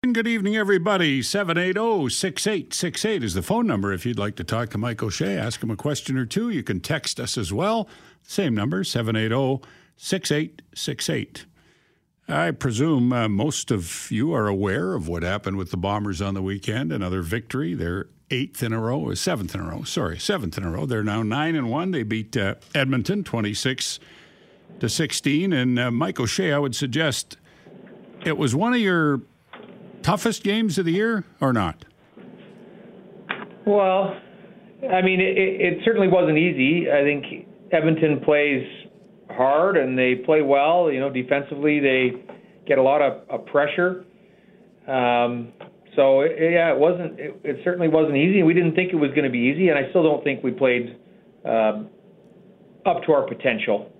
Good evening, everybody. 780 6868 is the phone number if you'd like to talk to Mike O'Shea. Ask him a question or two. You can text us as well. Same number, 780 6868. I presume uh, most of you are aware of what happened with the Bombers on the weekend. Another victory. They're eighth in a row, or seventh in a row. Sorry, seventh in a row. They're now nine and one. They beat uh, Edmonton 26 to 16. And uh, Mike O'Shea, I would suggest it was one of your toughest games of the year or not? Well, I mean, it, it certainly wasn't easy. I think Edmonton plays hard and they play well. You know, defensively they get a lot of, of pressure. Um, so it, yeah, it wasn't. It, it certainly wasn't easy. We didn't think it was going to be easy, and I still don't think we played uh, up to our potential.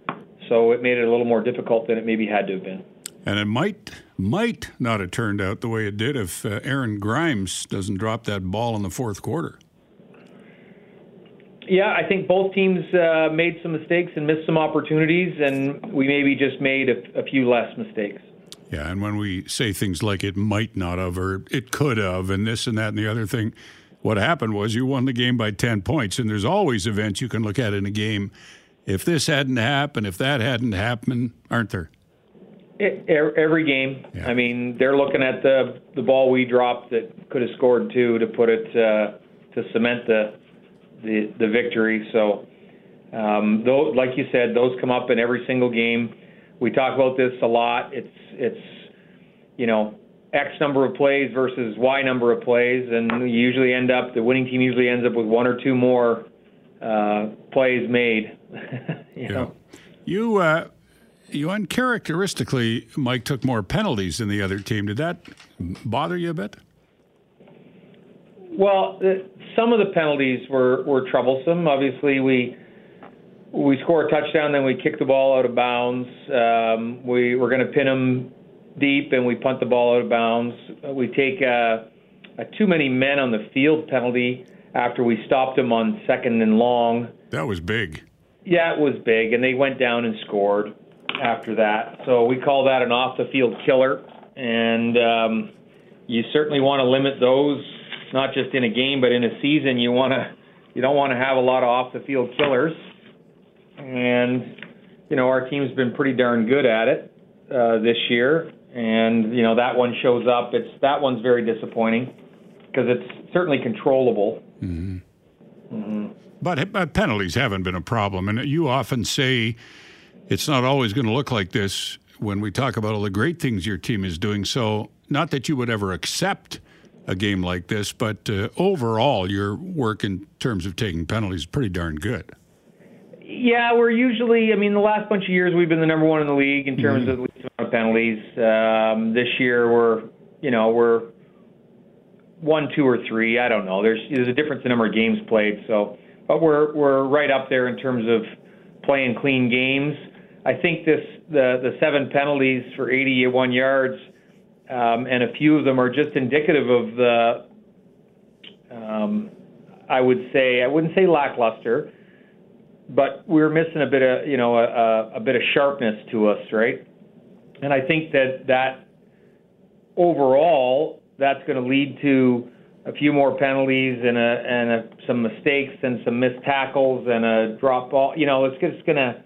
So it made it a little more difficult than it maybe had to have been. And it might might not have turned out the way it did if uh, Aaron Grimes doesn't drop that ball in the fourth quarter. Yeah, I think both teams uh, made some mistakes and missed some opportunities, and we maybe just made a, a few less mistakes. Yeah, and when we say things like it might not have or it could have, and this and that and the other thing, what happened was you won the game by 10 points. And there's always events you can look at in a game. If this hadn't happened, if that hadn't happened, aren't there? Every game. Yeah. I mean, they're looking at the the ball we dropped that could have scored two to put it uh, to cement the the the victory. So, um, those, like you said, those come up in every single game. We talk about this a lot. It's it's you know X number of plays versus Y number of plays, and you usually end up the winning team usually ends up with one or two more uh, plays made. you yeah. know. You uh, you uncharacteristically, Mike took more penalties than the other team. Did that bother you a bit? Well, some of the penalties were, were troublesome. Obviously, we we score a touchdown, then we kick the ball out of bounds. Um, we we're going to pin them deep, and we punt the ball out of bounds. We take a, a too many men on the field penalty after we stopped them on second and long. That was big. Yeah, it was big, and they went down and scored after that. So we call that an off the field killer, and um, you certainly want to limit those, not just in a game, but in a season. You want to you don't want to have a lot of off the field killers, and you know our team's been pretty darn good at it uh, this year, and you know that one shows up. It's that one's very disappointing because it's certainly controllable. Mm-hmm. Mm-hmm. But, but penalties haven't been a problem, and you often say it's not always going to look like this when we talk about all the great things your team is doing. So, not that you would ever accept a game like this, but uh, overall, your work in terms of taking penalties is pretty darn good. Yeah, we're usually. I mean, the last bunch of years we've been the number one in the league in terms mm-hmm. of least amount of penalties. Um, this year we're, you know, we're one, two, or three. I don't know. There's there's a difference in the number of games played. So, but we're we're right up there in terms of playing clean games. I think this the the seven penalties for 81 yards, um, and a few of them are just indicative of the. Um, I would say I wouldn't say lackluster, but we're missing a bit of you know a, a bit of sharpness to us, right? And I think that that overall that's going to lead to a few more penalties and a and a, some mistakes and some missed tackles and a drop ball. You know, it's just going to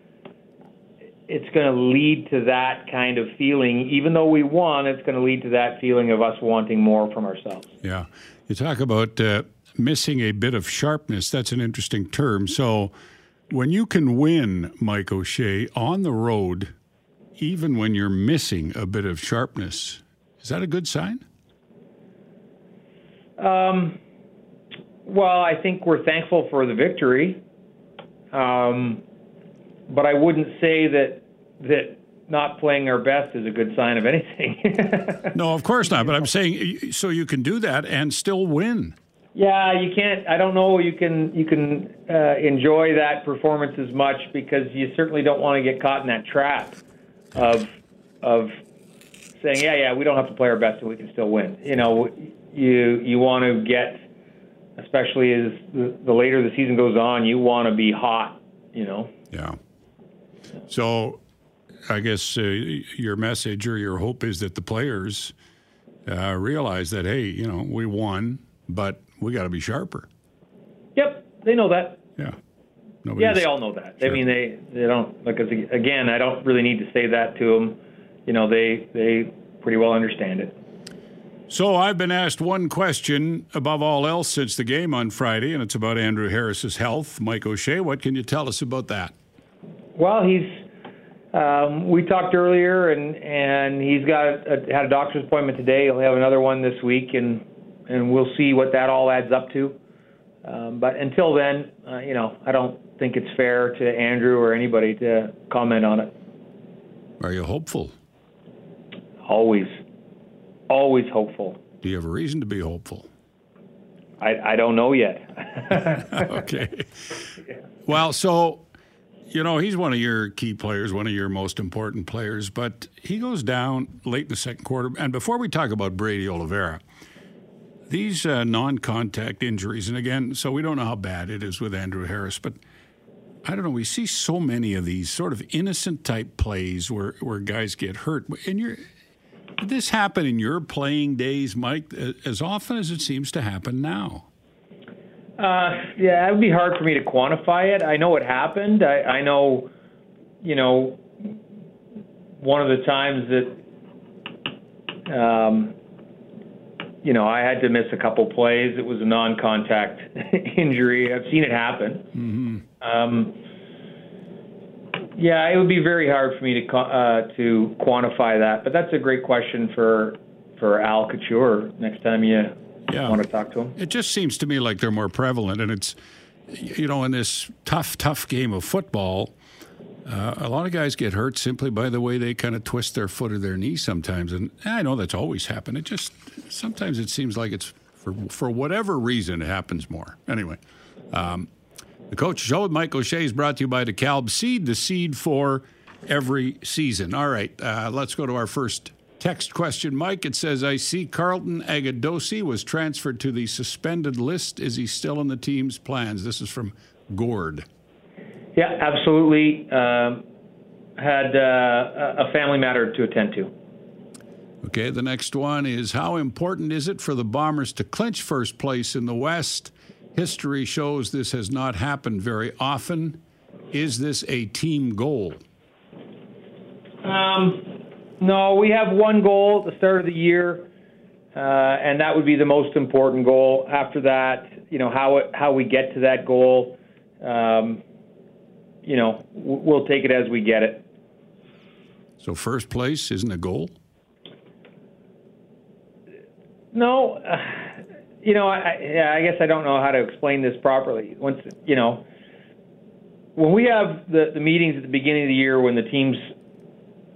it's going to lead to that kind of feeling. Even though we won, it's going to lead to that feeling of us wanting more from ourselves. Yeah. You talk about uh, missing a bit of sharpness. That's an interesting term. So when you can win, Mike O'Shea, on the road, even when you're missing a bit of sharpness, is that a good sign? Um, well, I think we're thankful for the victory. Um, but I wouldn't say that that not playing our best is a good sign of anything. no, of course not. But I'm saying so you can do that and still win. Yeah, you can't. I don't know. You can you can uh, enjoy that performance as much because you certainly don't want to get caught in that trap of of saying, yeah, yeah, we don't have to play our best and we can still win. You know, you you want to get, especially as the, the later the season goes on, you want to be hot. You know. Yeah. So I guess uh, your message or your hope is that the players uh, realize that hey, you know, we won, but we got to be sharper. Yep, they know that. Yeah. Nobody's, yeah, they all know that. Sure. I mean, they they don't because again, I don't really need to say that to them. You know, they they pretty well understand it. So I've been asked one question above all else since the game on Friday, and it's about Andrew Harris's health. Mike O'Shea, what can you tell us about that? Well, he's. Um, we talked earlier, and and he's got a, had a doctor's appointment today. He'll have another one this week, and and we'll see what that all adds up to. Um, but until then, uh, you know, I don't think it's fair to Andrew or anybody to comment on it. Are you hopeful? Always always hopeful. Do you have a reason to be hopeful? I, I don't know yet. okay. Well, so, you know, he's one of your key players, one of your most important players, but he goes down late in the second quarter. And before we talk about Brady Oliveira, these uh, non contact injuries, and again, so we don't know how bad it is with Andrew Harris, but I don't know. We see so many of these sort of innocent type plays where, where guys get hurt. And you're did this happen in your playing days, Mike, as often as it seems to happen now? Uh, yeah, it would be hard for me to quantify it. I know it happened. I, I know, you know, one of the times that, um, you know, I had to miss a couple plays. It was a non-contact injury. I've seen it happen. Mm-hmm. Um, yeah, it would be very hard for me to uh, to quantify that, but that's a great question for for Al Couture next time you yeah. want to talk to him. It just seems to me like they're more prevalent, and it's you know in this tough, tough game of football. Uh, a lot of guys get hurt simply by the way they kind of twist their foot or their knee sometimes, and I know that's always happened. It just sometimes it seems like it's for for whatever reason it happens more. Anyway, um, the Coach Show with Mike O'Shea is brought to you by DeKalb Seed, the seed for every season. All right, uh, let's go to our first text question. Mike, it says, I see Carlton Agudosi was transferred to the suspended list. Is he still in the team's plans? This is from Gord. Yeah, absolutely. Um, had uh, a family matter to attend to. Okay, the next one is How important is it for the Bombers to clinch first place in the West? History shows this has not happened very often. Is this a team goal? Um, no, we have one goal at the start of the year, uh, and that would be the most important goal. After that, you know how it, how we get to that goal, um, you know, we'll take it as we get it. So first place isn't a goal. No. Uh, you know, I, yeah, I guess I don't know how to explain this properly. Once, you know, when we have the, the meetings at the beginning of the year when the team's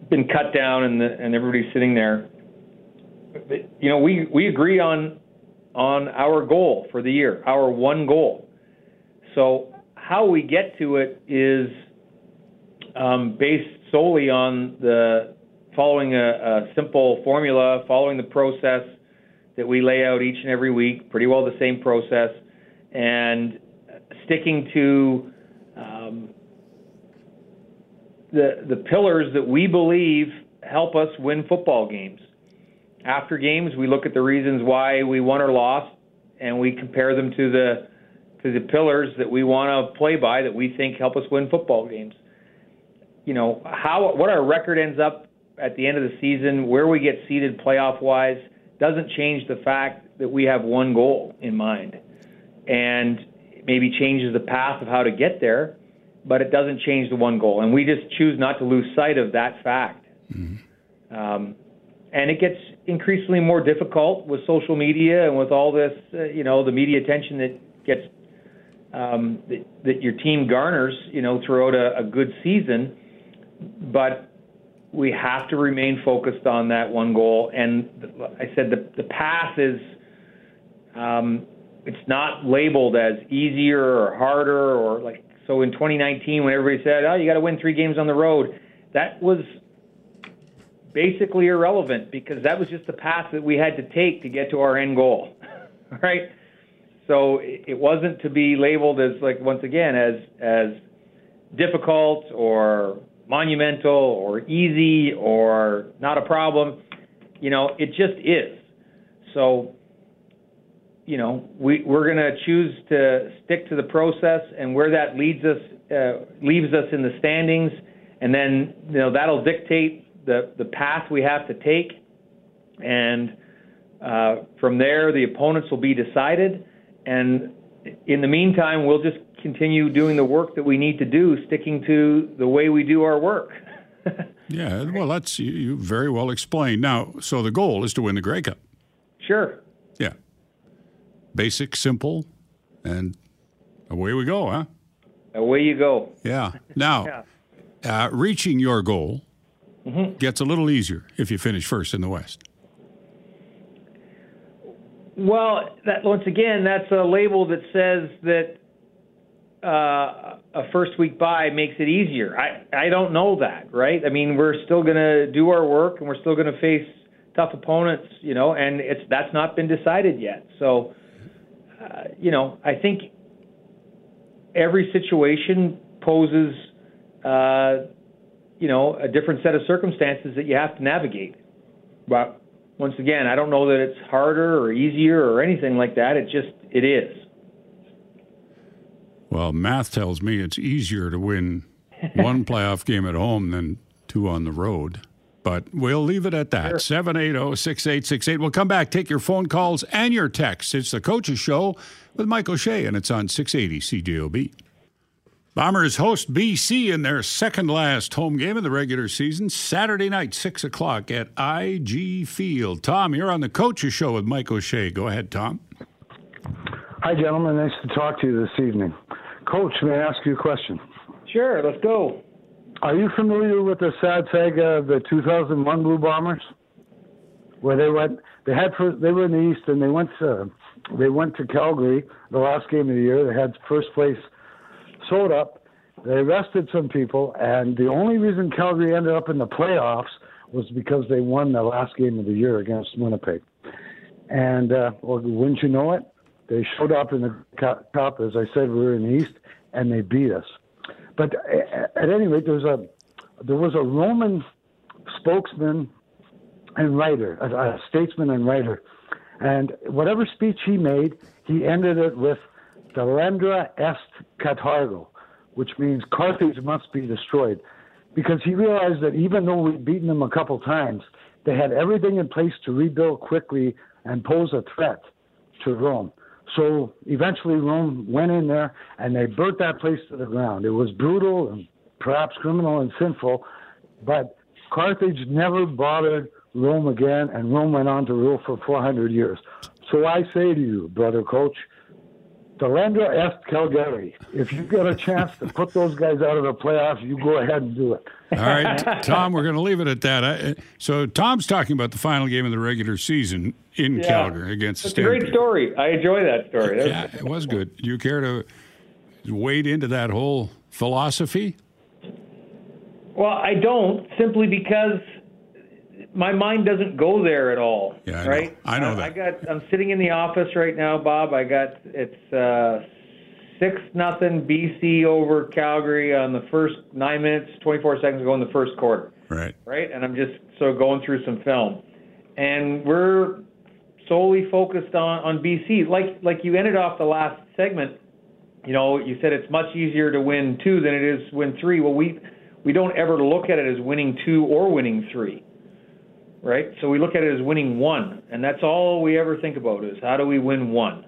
been cut down and the, and everybody's sitting there, you know, we we agree on on our goal for the year, our one goal. So how we get to it is um, based solely on the following a, a simple formula, following the process that we lay out each and every week, pretty well the same process, and sticking to um, the the pillars that we believe help us win football games. After games, we look at the reasons why we won or lost, and we compare them to the to the pillars that we want to play by that we think help us win football games. You know how what our record ends up at the end of the season, where we get seated playoff wise doesn't change the fact that we have one goal in mind and maybe changes the path of how to get there, but it doesn't change the one goal. And we just choose not to lose sight of that fact. Mm-hmm. Um, and it gets increasingly more difficult with social media and with all this, uh, you know, the media attention that gets um, that, that your team garners, you know, throughout a, a good season. But we have to remain focused on that one goal. And I said the the path is um, it's not labeled as easier or harder or like so in 2019 when everybody said oh you got to win three games on the road that was basically irrelevant because that was just the path that we had to take to get to our end goal right so it wasn't to be labeled as like once again as as difficult or monumental or easy or not a problem. You know, it just is. So, you know, we we're going to choose to stick to the process, and where that leads us uh, leaves us in the standings, and then you know that'll dictate the the path we have to take, and uh, from there the opponents will be decided, and in the meantime we'll just continue doing the work that we need to do, sticking to the way we do our work. yeah, well, that's you, you very well explained. Now, so the goal is to win the Grey Cup. Sure. Yeah. Basic, simple, and away we go, huh? Away you go. Yeah. Now, yeah. Uh, reaching your goal mm-hmm. gets a little easier if you finish first in the West. Well, that once again, that's a label that says that uh, a first week bye makes it easier. I I don't know that, right? I mean, we're still going to do our work and we're still going to face tough opponents, you know, and it's that's not been decided yet. So, uh, you know, I think every situation poses, uh, you know, a different set of circumstances that you have to navigate. But once again, I don't know that it's harder or easier or anything like that. It just it is. Well, math tells me it's easier to win one playoff game at home than two on the road. But we'll leave it at that. 780 6868. We'll come back, take your phone calls and your texts. It's the Coach's Show with Mike O'Shea, and it's on 680 CJOB. Bombers host BC in their second last home game of the regular season, Saturday night, 6 o'clock at IG Field. Tom, you're on the Coach's Show with Mike O'Shea. Go ahead, Tom. Hi, gentlemen. Nice to talk to you this evening. Coach, may I ask you a question? Sure, let's go. Are you familiar with the sad saga of the 2001 Blue Bombers, where they went? They had first, they were in the East and they went to they went to Calgary the last game of the year. They had first place sewed up. They arrested some people, and the only reason Calgary ended up in the playoffs was because they won the last game of the year against Winnipeg. And uh, well, wouldn't you know it? They showed up in the cup, as I said, we were in the East, and they beat us. But uh, uh, at any rate, there was a there was a Roman spokesman and writer, a, a statesman and writer, and whatever speech he made, he ended it with "Delenda est Carthago," which means Carthage must be destroyed, because he realized that even though we'd beaten them a couple times, they had everything in place to rebuild quickly and pose a threat to Rome. So eventually, Rome went in there and they burnt that place to the ground. It was brutal and perhaps criminal and sinful, but Carthage never bothered Rome again, and Rome went on to rule for 400 years. So I say to you, brother coach, Delenda est Calgary. If you get a chance to put those guys out of the playoffs, you go ahead and do it. All right, Tom, we're going to leave it at that. So Tom's talking about the final game of the regular season in yeah. Calgary against That's a great story. I enjoy that story. That yeah, it was good. Do you care to wade into that whole philosophy? Well, I don't simply because my mind doesn't go there at all. Yeah, I right. Know. I know I, that. I got. I'm sitting in the office right now, Bob. I got it's uh, six nothing BC over Calgary on the first nine minutes, 24 seconds ago in the first quarter. Right. Right, and I'm just so going through some film, and we're solely focused on on BC. Like like you ended off the last segment. You know, you said it's much easier to win two than it is win three. Well, we we don't ever look at it as winning two or winning three right? So we look at it as winning one, and that's all we ever think about is how do we win one,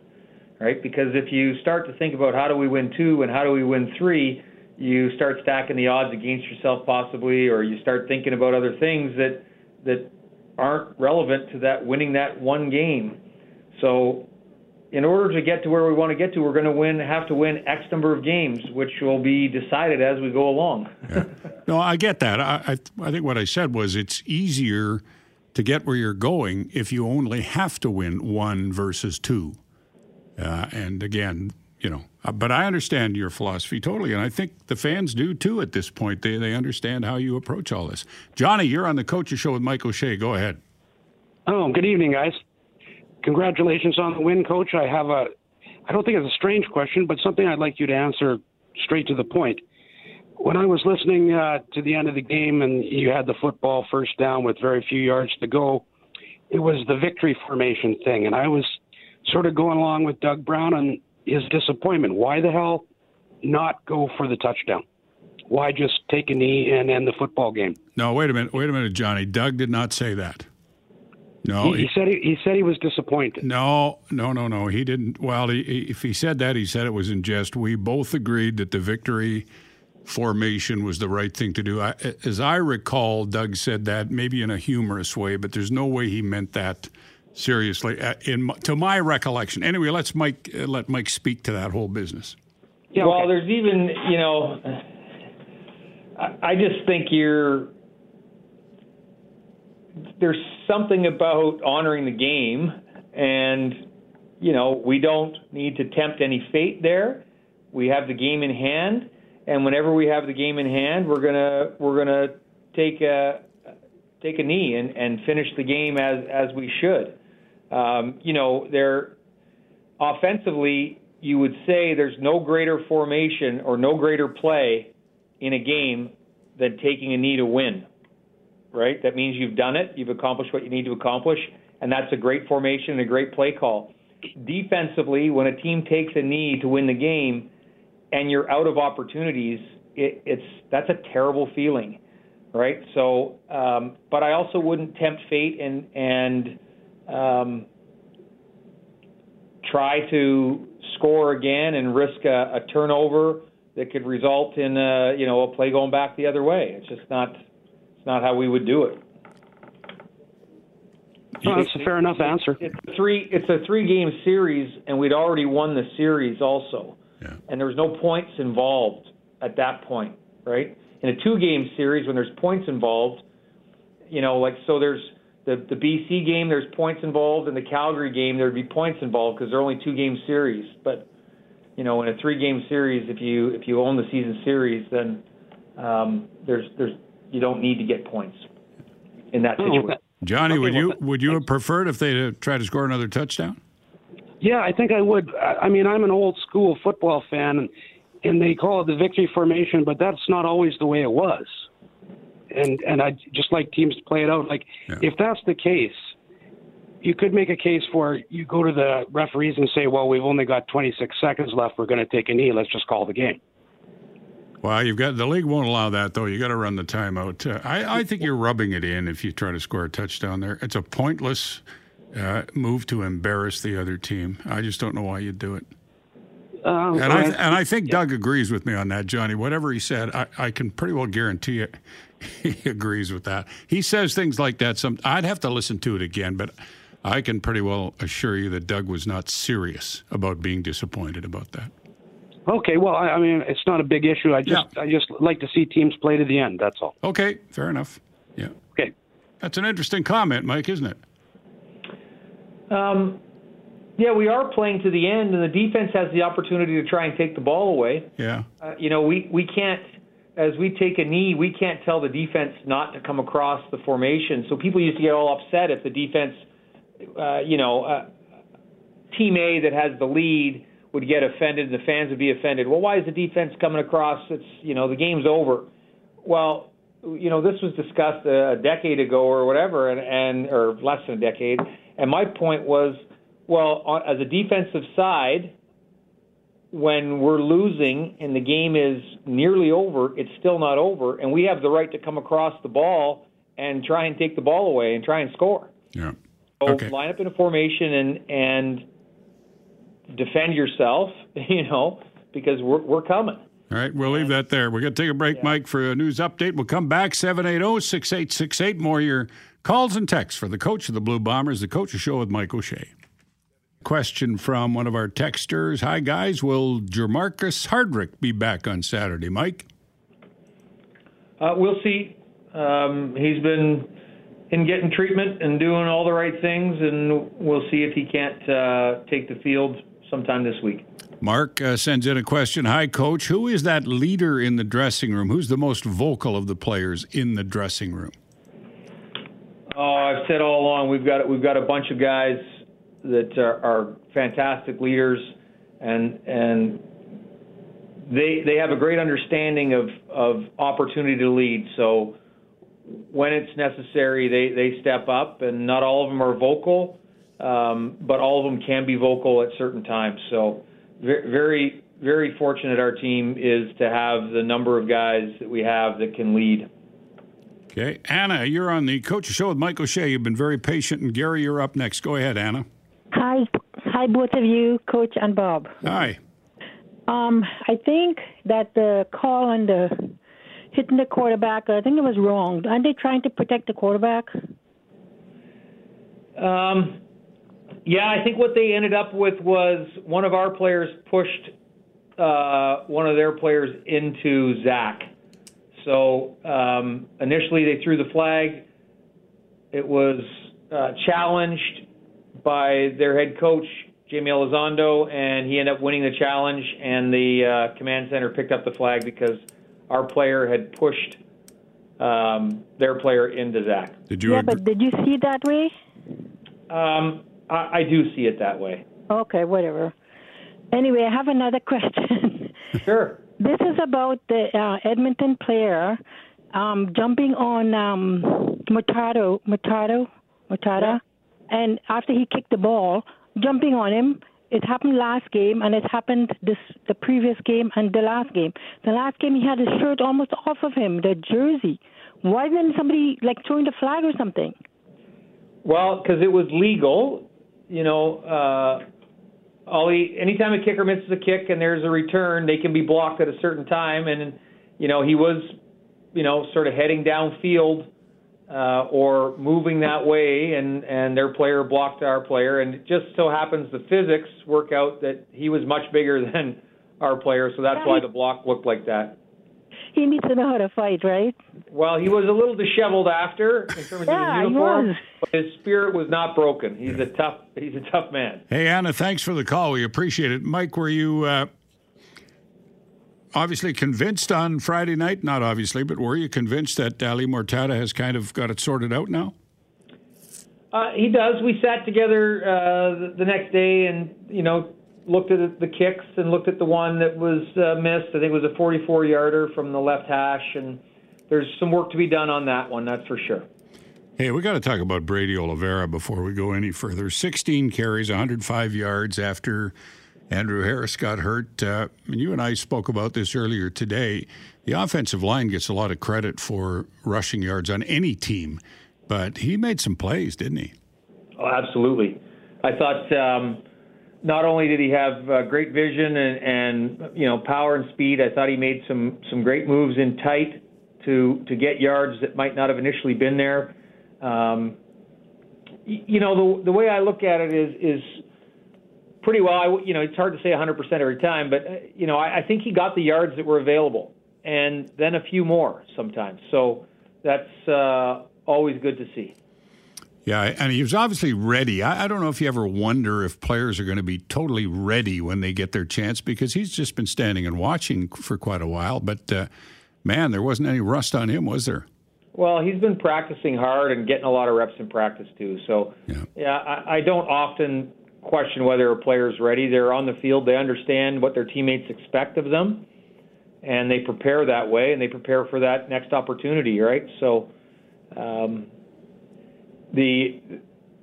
right? Because if you start to think about how do we win two and how do we win three, you start stacking the odds against yourself possibly, or you start thinking about other things that that aren't relevant to that winning that one game. So in order to get to where we want to get to, we're going to win, have to win X number of games, which will be decided as we go along. yeah. No, I get that. I, I, I think what I said was it's easier to get where you're going if you only have to win one versus two. Uh, and again, you know, uh, but I understand your philosophy totally, and I think the fans do too at this point. They they understand how you approach all this. Johnny, you're on the Coaches Show with Mike O'Shea. Go ahead. Oh, good evening, guys. Congratulations on the win, Coach. I have a, I don't think it's a strange question, but something I'd like you to answer straight to the point when I was listening uh, to the end of the game and you had the football first down with very few yards to go, it was the victory formation thing, and I was sort of going along with Doug Brown and his disappointment. Why the hell not go for the touchdown? Why just take a knee and end the football game? No, wait a minute, wait a minute, Johnny. Doug did not say that. No, he, he said he, he, said he was disappointed. No, no, no, no. He didn't. Well, he, if he said that, he said it was in jest. We both agreed that the victory formation was the right thing to do. I, as I recall, Doug said that maybe in a humorous way, but there's no way he meant that seriously. Uh, in to my recollection, anyway. Let's Mike uh, let Mike speak to that whole business. Yeah, well, okay. there's even you know, I, I just think you're there's something about honoring the game, and you know we don't need to tempt any fate there. We have the game in hand and whenever we have the game in hand, we're gonna we're gonna take a take a knee and, and finish the game as as we should. Um, you know, there offensively, you would say there's no greater formation or no greater play in a game than taking a knee to win. Right? That means you've done it, you've accomplished what you need to accomplish, and that's a great formation and a great play call. Defensively, when a team takes a knee to win the game, and you're out of opportunities, it, it's that's a terrible feeling, right? So, um, but I also wouldn't tempt fate and and um, try to score again and risk a, a turnover that could result in a, you know a play going back the other way. It's just not it's not how we would do it. No, that's a fair enough answer. It's a three. It's a three-game series, and we'd already won the series also. Yeah. And there was no points involved at that point, right? In a two-game series, when there's points involved, you know, like so there's the the BC game, there's points involved, in the Calgary game, there'd be points involved because they're only two-game series. But you know, in a three-game series, if you if you own the season series, then um, there's there's you don't need to get points in that situation. Johnny, okay, would you would you have preferred if they tried to score another touchdown? Yeah, I think I would. I mean, I'm an old school football fan, and, and they call it the victory formation, but that's not always the way it was. And and I just like teams to play it out. Like yeah. if that's the case, you could make a case for you go to the referees and say, "Well, we've only got 26 seconds left. We're going to take a knee. Let's just call the game." Well, you've got the league won't allow that though. You got to run the timeout. Uh, I I think you're rubbing it in if you try to score a touchdown there. It's a pointless uh, move to embarrass the other team. I just don't know why you'd do it. Um, and, I, and I think yeah. Doug agrees with me on that, Johnny. Whatever he said, I, I can pretty well guarantee it. He agrees with that. He says things like that. Some I'd have to listen to it again, but I can pretty well assure you that Doug was not serious about being disappointed about that. Okay, well, I, I mean, it's not a big issue. I just, yeah. I just like to see teams play to the end. That's all. Okay, fair enough. Yeah. Okay. That's an interesting comment, Mike, isn't it? Um, yeah, we are playing to the end, and the defense has the opportunity to try and take the ball away. Yeah. Uh, you know, we we can't as we take a knee, we can't tell the defense not to come across the formation. So people used to get all upset if the defense, uh, you know, uh, team A that has the lead would get offended, and the fans would be offended. Well, why is the defense coming across? It's you know the game's over. Well, you know this was discussed a, a decade ago or whatever, and, and or less than a decade and my point was, well, on, as a defensive side, when we're losing and the game is nearly over, it's still not over, and we have the right to come across the ball and try and take the ball away and try and score. Yeah. So okay. line up in a formation and and defend yourself, you know, because we're we're coming. All right, we'll leave that there. We're going to take a break, yeah. Mike, for a news update. We'll come back 780 6868. More your Calls and texts for the coach of the Blue Bombers, the Coach of Show with Mike O'Shea. Question from one of our texters. Hi, guys. Will Jermarcus Hardrick be back on Saturday, Mike? Uh, we'll see. Um, he's been in getting treatment and doing all the right things, and we'll see if he can't uh, take the field sometime this week. Mark uh, sends in a question. Hi, Coach. Who is that leader in the dressing room? Who's the most vocal of the players in the dressing room? Oh, I've said all along we've got we've got a bunch of guys that are, are fantastic leaders, and and they they have a great understanding of of opportunity to lead. So when it's necessary, they they step up, and not all of them are vocal, um, but all of them can be vocal at certain times. So very very fortunate our team is to have the number of guys that we have that can lead. Okay, Anna, you're on the Coach Show with Mike O'Shea. You've been very patient, and Gary, you're up next. Go ahead, Anna. Hi, hi, both of you, Coach and Bob. Hi. Um, I think that the call on the hitting the quarterback, I think it was wrong. Aren't they trying to protect the quarterback? Um, yeah, I think what they ended up with was one of our players pushed uh, one of their players into Zach. So um, initially they threw the flag. It was uh, challenged by their head coach Jaime Elizondo, and he ended up winning the challenge. And the uh, command center picked up the flag because our player had pushed um, their player into Zach. Did you? Yeah, agree? but did you see it that way? Um, I, I do see it that way. Okay, whatever. Anyway, I have another question. Sure. This is about the uh, Edmonton player um, jumping on um, Mutado, Mutado, Mutada, and after he kicked the ball, jumping on him. It happened last game, and it happened this the previous game and the last game. The last game, he had his shirt almost off of him, the jersey. Why didn't somebody like throwing the flag or something? Well, because it was legal, you know. Uh, Ollie, anytime a kicker misses a kick and there's a return, they can be blocked at a certain time. And you know, he was, you know, sort of heading downfield uh, or moving that way, and and their player blocked our player. And it just so happens the physics work out that he was much bigger than our player, so that's why the block looked like that. He needs to know how to fight, right? Well, he was a little disheveled after in terms Yeah, of he his uniform, was. but his spirit was not broken. He's a tough he's a tough man. Hey, Anna, thanks for the call. We appreciate it. Mike, were you uh, obviously convinced on Friday night? Not obviously, but were you convinced that Ali Mortada has kind of got it sorted out now? Uh, he does. We sat together uh, the, the next day and you know looked at the kicks and looked at the one that was uh, missed. I think it was a 44 yarder from the left hash, and there's some work to be done on that one. That's for sure. Hey, we got to talk about Brady Oliveira before we go any further. 16 carries, 105 yards after Andrew Harris got hurt. Uh, and you and I spoke about this earlier today. The offensive line gets a lot of credit for rushing yards on any team, but he made some plays, didn't he? Oh, absolutely. I thought um, not only did he have uh, great vision and, and you know power and speed, I thought he made some some great moves in tight to to get yards that might not have initially been there. Um, you know the the way I look at it is is pretty well. I, you know it's hard to say 100% every time, but uh, you know I, I think he got the yards that were available and then a few more sometimes. So that's uh, always good to see. Yeah, and he was obviously ready. I, I don't know if you ever wonder if players are going to be totally ready when they get their chance because he's just been standing and watching for quite a while. But uh, man, there wasn't any rust on him, was there? Well, he's been practicing hard and getting a lot of reps in practice too. So, Yeah. I, I don't often question whether a player's ready. They're on the field. They understand what their teammates expect of them, and they prepare that way, and they prepare for that next opportunity, right? So, um, the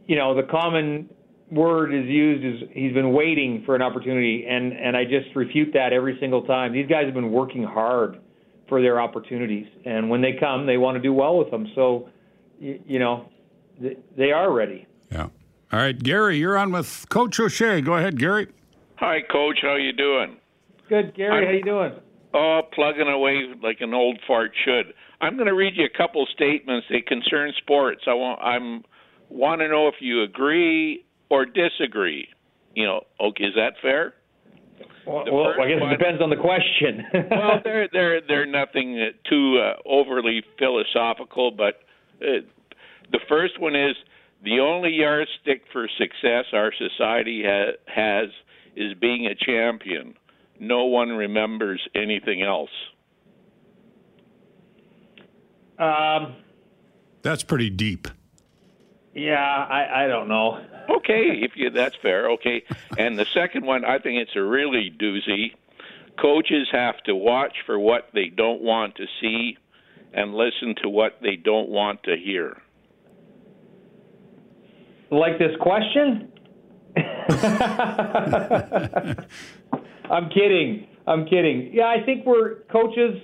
you know the common word is used is he's been waiting for an opportunity, and and I just refute that every single time. These guys have been working hard for their opportunities, and when they come, they want to do well with them. So, you, you know, th- they are ready. Yeah. All right, Gary, you're on with Coach O'Shea. Go ahead, Gary. Hi, Coach. How you doing? Good, Gary. I'm- how you doing? Oh, plugging away like an old fart should. I'm going to read you a couple statements. They concern sports. I want I'm want to know if you agree or disagree. You know, okay, is that fair? Well, well, I guess one- it depends on the question. well, they're they're they're nothing uh, too uh, overly philosophical, but uh, the first one is the only yardstick for success our society ha- has is being a champion. No one remembers anything else. Um, That's pretty deep. yeah, I, I don't know. Okay, if you that's fair. Okay, and the second one, I think it's a really doozy. Coaches have to watch for what they don't want to see, and listen to what they don't want to hear. Like this question? I'm kidding. I'm kidding. Yeah, I think we're coaches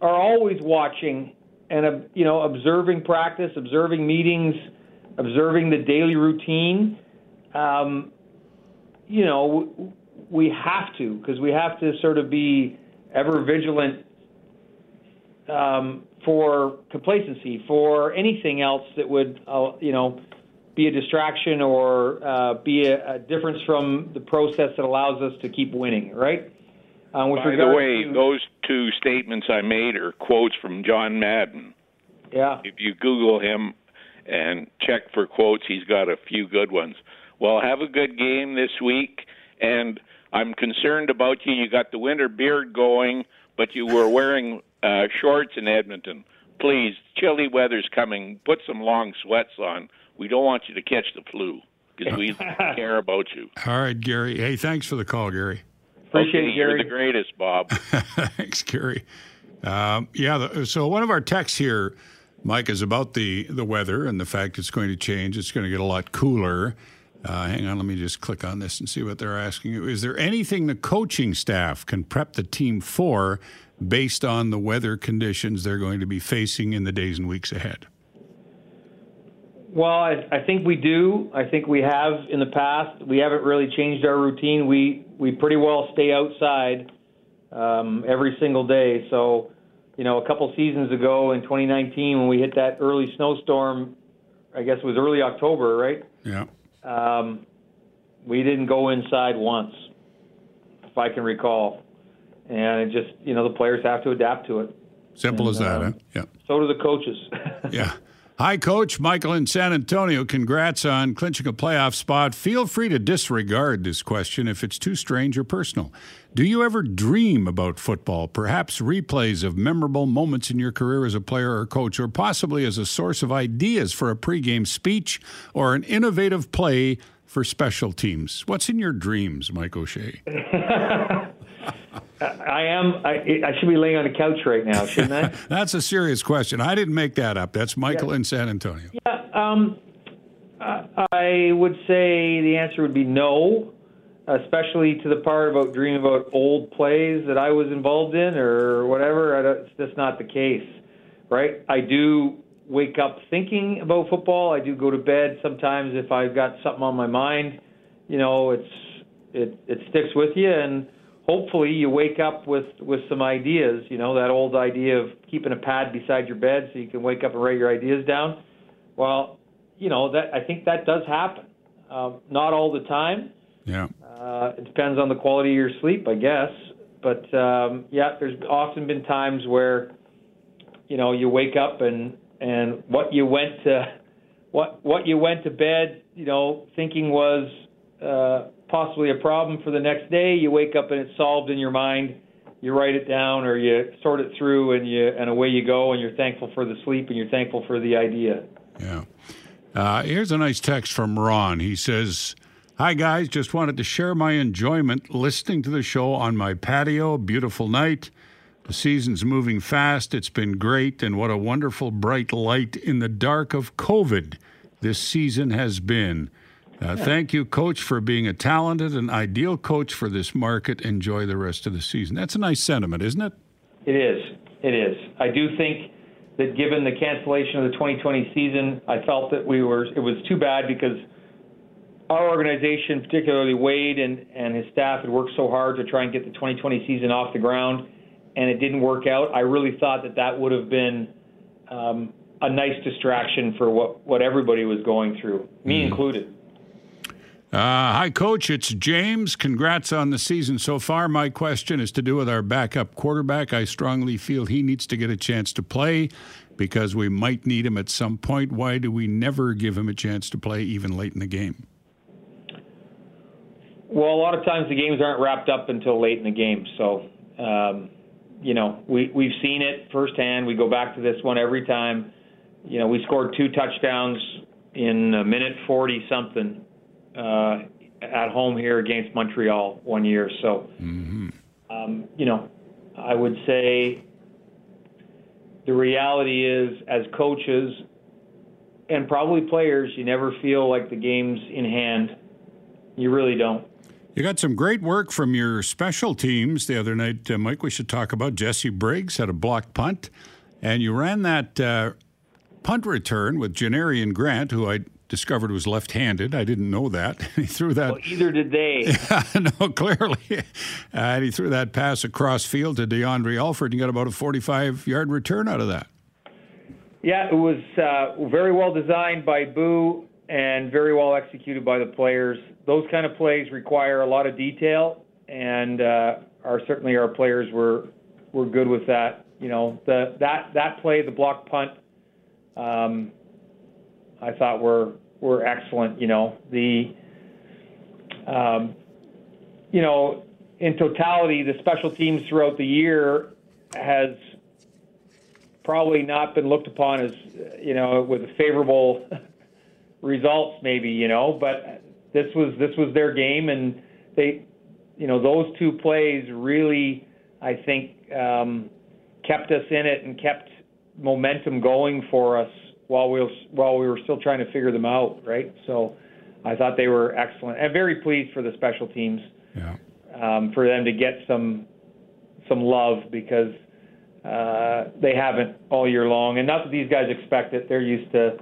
are always watching and uh, you know observing practice, observing meetings, observing the daily routine. Um, you know, we have to because we have to sort of be ever vigilant um, for complacency, for anything else that would, uh, you know, be a distraction or uh, be a, a, difference from the process that allows us to keep winning, right? Uh, By the way, to, those two statements I made are quotes from John Madden. Yeah. If you Google him and check for quotes, he's got a few good ones. Well, have a good game this week, and I'm concerned about you. You got the winter beard going, but you were wearing uh, shorts in Edmonton. Please, chilly weather's coming. Put some long sweats on. We don't want you to catch the flu because we care about you. All right, Gary. Hey, thanks for the call, Gary. Appreciate okay, it, Gary. You're the greatest, Bob. thanks, Gary. Um, yeah, the, so one of our texts here, Mike, is about the, the weather and the fact it's going to change. It's going to get a lot cooler. Uh, hang on, let me just click on this and see what they're asking you. Is there anything the coaching staff can prep the team for based on the weather conditions they're going to be facing in the days and weeks ahead? Well, I, I think we do. I think we have in the past. We haven't really changed our routine. We we pretty well stay outside um, every single day. So, you know, a couple seasons ago in 2019 when we hit that early snowstorm, I guess it was early October, right? Yeah. Um, we didn't go inside once, if I can recall and it just you know the players have to adapt to it. Simple and, as that, uh, huh? Yeah. So do the coaches. yeah. Hi, Coach Michael in San Antonio. Congrats on clinching a playoff spot. Feel free to disregard this question if it's too strange or personal. Do you ever dream about football? Perhaps replays of memorable moments in your career as a player or coach, or possibly as a source of ideas for a pregame speech or an innovative play for special teams. What's in your dreams, Mike O'Shea? I am. I, I, should be laying on a couch right now, shouldn't I? That's a serious question. I didn't make that up. That's Michael yeah. in San Antonio. Yeah. Um, I would say the answer would be no, especially to the part about dreaming about old plays that I was involved in or whatever. it's just not the case, right? I do wake up thinking about football. I do go to bed sometimes if I've got something on my mind. You know, it's it it sticks with you and hopefully you wake up with with some ideas. You know that old idea of keeping a pad beside your bed so you can wake up and write your ideas down. Well, you know that I think that does happen. Um, not all the time. Yeah. Uh, it depends on the quality of your sleep, I guess. But um, yeah, there's often been times where you know you wake up and and what you went to what what you went to bed, you know, thinking was uh, possibly a problem for the next day. You wake up and it's solved in your mind. You write it down or you sort it through and you and away you go and you're thankful for the sleep and you're thankful for the idea. Yeah. Uh, here's a nice text from Ron. He says, Hi, guys. Just wanted to share my enjoyment listening to the show on my patio. Beautiful night. The season's moving fast. It's been great. And what a wonderful bright light in the dark of COVID this season has been. Uh. Thank you, Coach, for being a talented and ideal coach for this market. Enjoy the rest of the season. That's a nice sentiment, isn't it? It is. It is. I do think that given the cancellation of the 2020 season, I felt that we were. It was too bad because our organization, particularly Wade and, and his staff, had worked so hard to try and get the 2020 season off the ground, and it didn't work out. I really thought that that would have been um, a nice distraction for what, what everybody was going through, me mm. included. Uh, hi, Coach. It's James. Congrats on the season so far. My question is to do with our backup quarterback. I strongly feel he needs to get a chance to play because we might need him at some point. Why do we never give him a chance to play even late in the game? Well, a lot of times the games aren't wrapped up until late in the game. So, um, you know, we, we've seen it firsthand. We go back to this one every time. You know, we scored two touchdowns in a minute 40 something uh, at home here against Montreal one year. So, mm-hmm. um, you know, I would say the reality is, as coaches and probably players, you never feel like the game's in hand. You really don't. You got some great work from your special teams the other night, uh, Mike. We should talk about Jesse Briggs had a blocked punt, and you ran that uh, punt return with Janarion Grant, who I discovered was left-handed. I didn't know that. he threw that. Well, either did they. Yeah, no, clearly. Uh, and he threw that pass across field to DeAndre Alford and got about a 45-yard return out of that. Yeah, it was uh, very well designed by Boo and very well executed by the players. Those kind of plays require a lot of detail, and uh, our certainly our players were were good with that. You know, the that that play, the block punt, um, I thought were were excellent. You know, the um, you know, in totality, the special teams throughout the year has probably not been looked upon as you know with favorable results maybe you know but this was this was their game and they you know those two plays really I think um, kept us in it and kept momentum going for us while we were, while we were still trying to figure them out right so I thought they were excellent and very pleased for the special teams yeah. um, for them to get some some love because uh, they haven't all year long, and not that these guys expect it. They're used to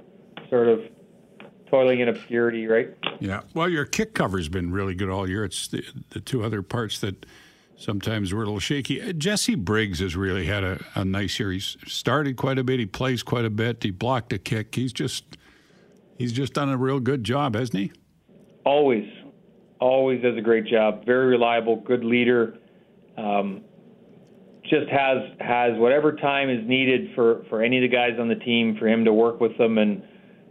sort of toiling in obscurity, right? Yeah. Well, your kick cover's been really good all year. It's the, the two other parts that sometimes we're a little shaky. Uh, Jesse Briggs has really had a, a nice year. He's started quite a bit. He plays quite a bit. He blocked a kick. He's just he's just done a real good job, hasn't he? Always, always does a great job. Very reliable, good leader. Um, just has has whatever time is needed for for any of the guys on the team for him to work with them and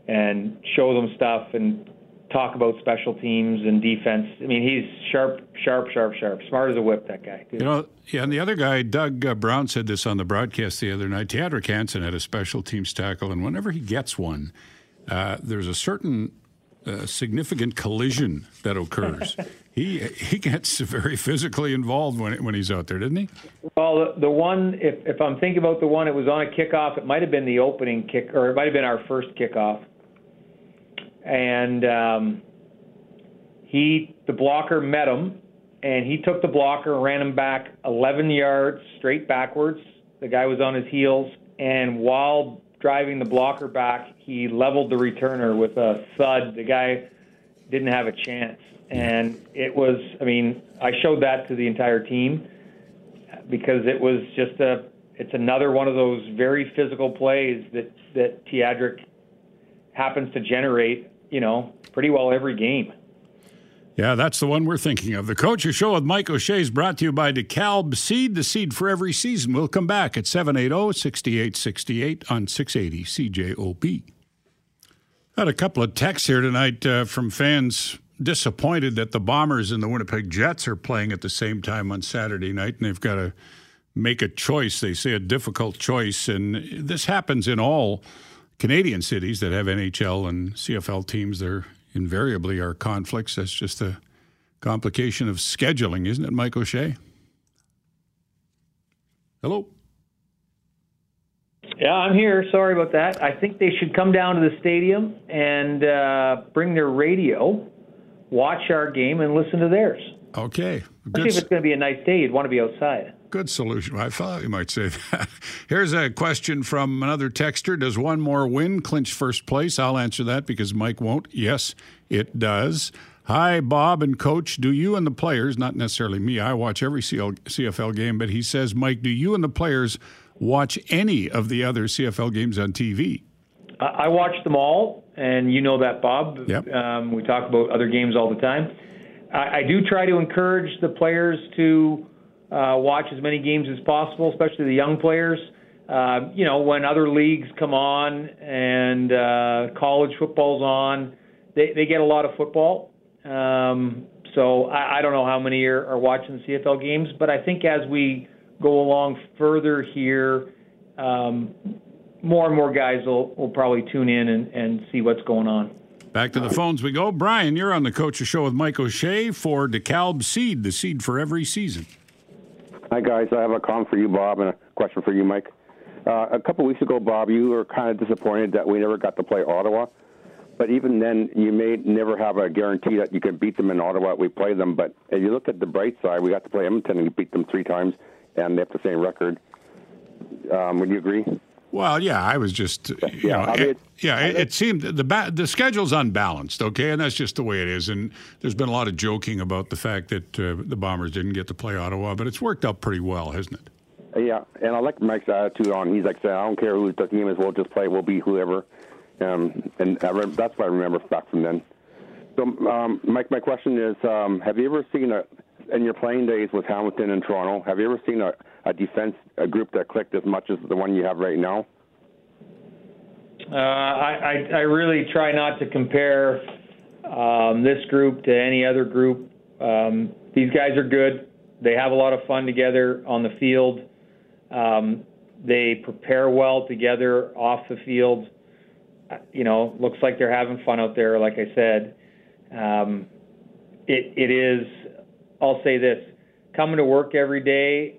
and show them stuff and talk about special teams and defense. I mean, he's sharp, sharp, sharp, sharp, smart as a whip. That guy. You know, yeah. And the other guy, Doug uh, Brown, said this on the broadcast the other night. Thiadric Hansen had a special teams tackle, and whenever he gets one, uh, there's a certain uh, significant collision that occurs. he he gets very physically involved when when he's out there, doesn't he? Well, the, the one, if if I'm thinking about the one, it was on a kickoff. It might have been the opening kick, or it might have been our first kickoff, and um, he the blocker met him, and he took the blocker and ran him back 11 yards straight backwards. The guy was on his heels, and while driving the blocker back, he leveled the returner with a thud. The guy didn't have a chance. And it was, I mean, I showed that to the entire team because it was just a, it's another one of those very physical plays that, that Thiadric happens to generate, you know, pretty well every game. Yeah, that's the one we're thinking of. The Coaches Show with Mike O'Shea is brought to you by DeKalb Seed, the seed for every season. We'll come back at 780-6868 on 680 CJOB. Got a couple of texts here tonight uh, from fans disappointed that the Bombers and the Winnipeg Jets are playing at the same time on Saturday night, and they've got to make a choice. They say a difficult choice, and this happens in all Canadian cities that have NHL and CFL teams. They're invariably are conflicts. That's just a complication of scheduling, isn't it, Mike O'Shea? Hello. Yeah, I'm here. Sorry about that. I think they should come down to the stadium and uh, bring their radio, watch our game, and listen to theirs. Okay. Good. Especially if it's going to be a nice day, you'd want to be outside. Good solution. I thought you might say that. Here's a question from another texter. Does one more win clinch first place? I'll answer that because Mike won't. Yes, it does. Hi, Bob and Coach. Do you and the players, not necessarily me, I watch every CFL game, but he says, Mike, do you and the players watch any of the other CFL games on TV? I watch them all, and you know that, Bob. Yep. Um, we talk about other games all the time. I, I do try to encourage the players to watch as many games as possible, especially the young players. Uh, you know, when other leagues come on and uh, college football's on, they, they get a lot of football. Um, so I, I don't know how many are, are watching the CFL games, but I think as we go along further here, um, more and more guys will, will probably tune in and, and see what's going on. Back to the phones we go. Brian, you're on the Coach's Show with Mike O'Shea for DeKalb Seed, the seed for every season. Hi, guys. I have a comment for you, Bob, and a question for you, Mike. Uh, a couple weeks ago, Bob, you were kind of disappointed that we never got to play Ottawa. But even then, you may never have a guarantee that you can beat them in Ottawa. We play them, but if you look at the bright side, we got to play Edmonton and beat them three times, and they have the same record. Um, would you agree? Well, yeah, I was just, you Yeah, know, I mean, it, yeah, it, it seemed the ba- the schedule's unbalanced, okay, and that's just the way it is. And there's been a lot of joking about the fact that uh, the Bombers didn't get to play Ottawa, but it's worked out pretty well, hasn't it? Yeah, and I like Mike's attitude on. He's like, saying, I don't care who the team is. We'll just play. We'll be whoever. Um, and I rem- that's what I remember back from then. So, um, Mike, my question is: um, Have you ever seen a in your playing days with Hamilton and Toronto? Have you ever seen a, a defense a group that clicked as much as the one you have right now? Uh, I, I I really try not to compare um, this group to any other group. Um, these guys are good. They have a lot of fun together on the field. Um, they prepare well together off the field. Uh, You know, looks like they're having fun out there. Like I said, um, it it is. I'll say this: coming to work every day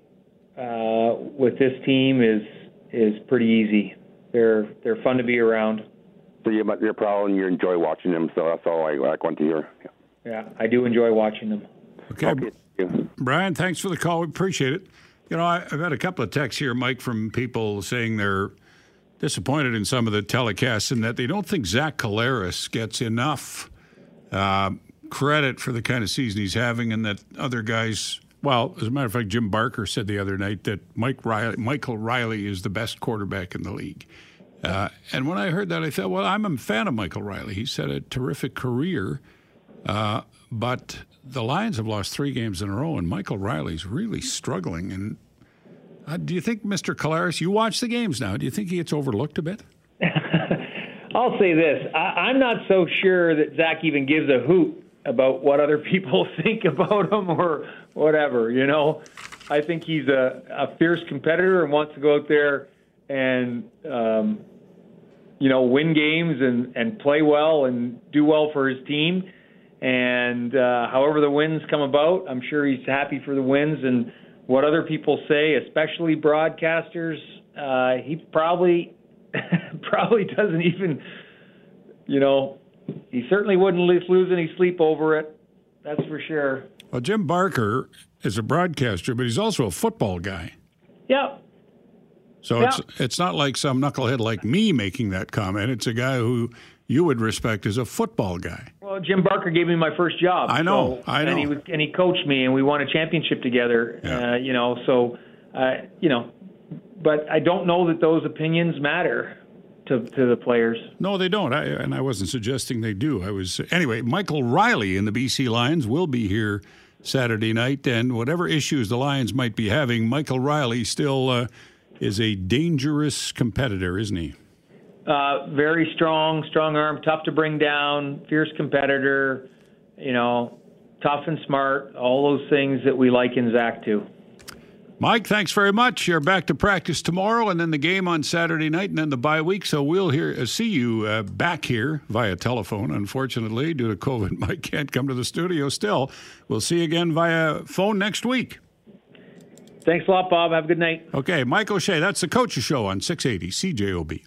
uh, with this team is is pretty easy. They're they're fun to be around. So you, you're proud and you enjoy watching them. So that's all I, I want to hear. Yeah, I do enjoy watching them. Okay, Okay. thank you. Brian, thanks for the call. We appreciate it. You know, I, I've had a couple of texts here, Mike, from people saying they're disappointed in some of the telecasts and that they don't think Zach Collaros gets enough uh, credit for the kind of season he's having, and that other guys. Well, as a matter of fact, Jim Barker said the other night that Mike Reilly, Michael Reilly is the best quarterback in the league. Uh, and when I heard that, I thought, well, I'm a fan of Michael Reilly. He's had a terrific career. Uh, but the Lions have lost three games in a row, and Michael Reilly's really struggling. And uh, do you think, Mr. Collaros, you watch the games now? Do you think he gets overlooked a bit? I'll say this: I, I'm not so sure that Zach even gives a hoot about what other people think about him or whatever. You know, I think he's a, a fierce competitor and wants to go out there and um, you know win games and and play well and do well for his team. And uh, however the wins come about, I'm sure he's happy for the wins. And what other people say, especially broadcasters, uh, he probably probably doesn't even, you know, he certainly wouldn't lose, lose any sleep over it. That's for sure. Well, Jim Barker is a broadcaster, but he's also a football guy. Yep. So it's it's not like some knucklehead like me making that comment. It's a guy who you would respect as a football guy. Well, Jim Barker gave me my first job. I know, so- I know. And he was, and he coached me, and we won a championship together. Yeah. Uh, you know, so uh, you know, but I don't know that those opinions matter to to the players. No, they don't. I, and I wasn't suggesting they do. I was anyway. Michael Reilly in the BC Lions will be here Saturday night, and whatever issues the Lions might be having, Michael Reilly still uh, is a dangerous competitor, isn't he? Uh, very strong, strong arm, tough to bring down, fierce competitor. You know, tough and smart. All those things that we like in Zach too. Mike, thanks very much. You're back to practice tomorrow, and then the game on Saturday night, and then the bye week. So we'll hear uh, see you uh, back here via telephone. Unfortunately, due to COVID, Mike can't come to the studio. Still, we'll see you again via phone next week. Thanks a lot, Bob. Have a good night. Okay, Mike O'Shea. That's the Coach's Show on 680 CJOB.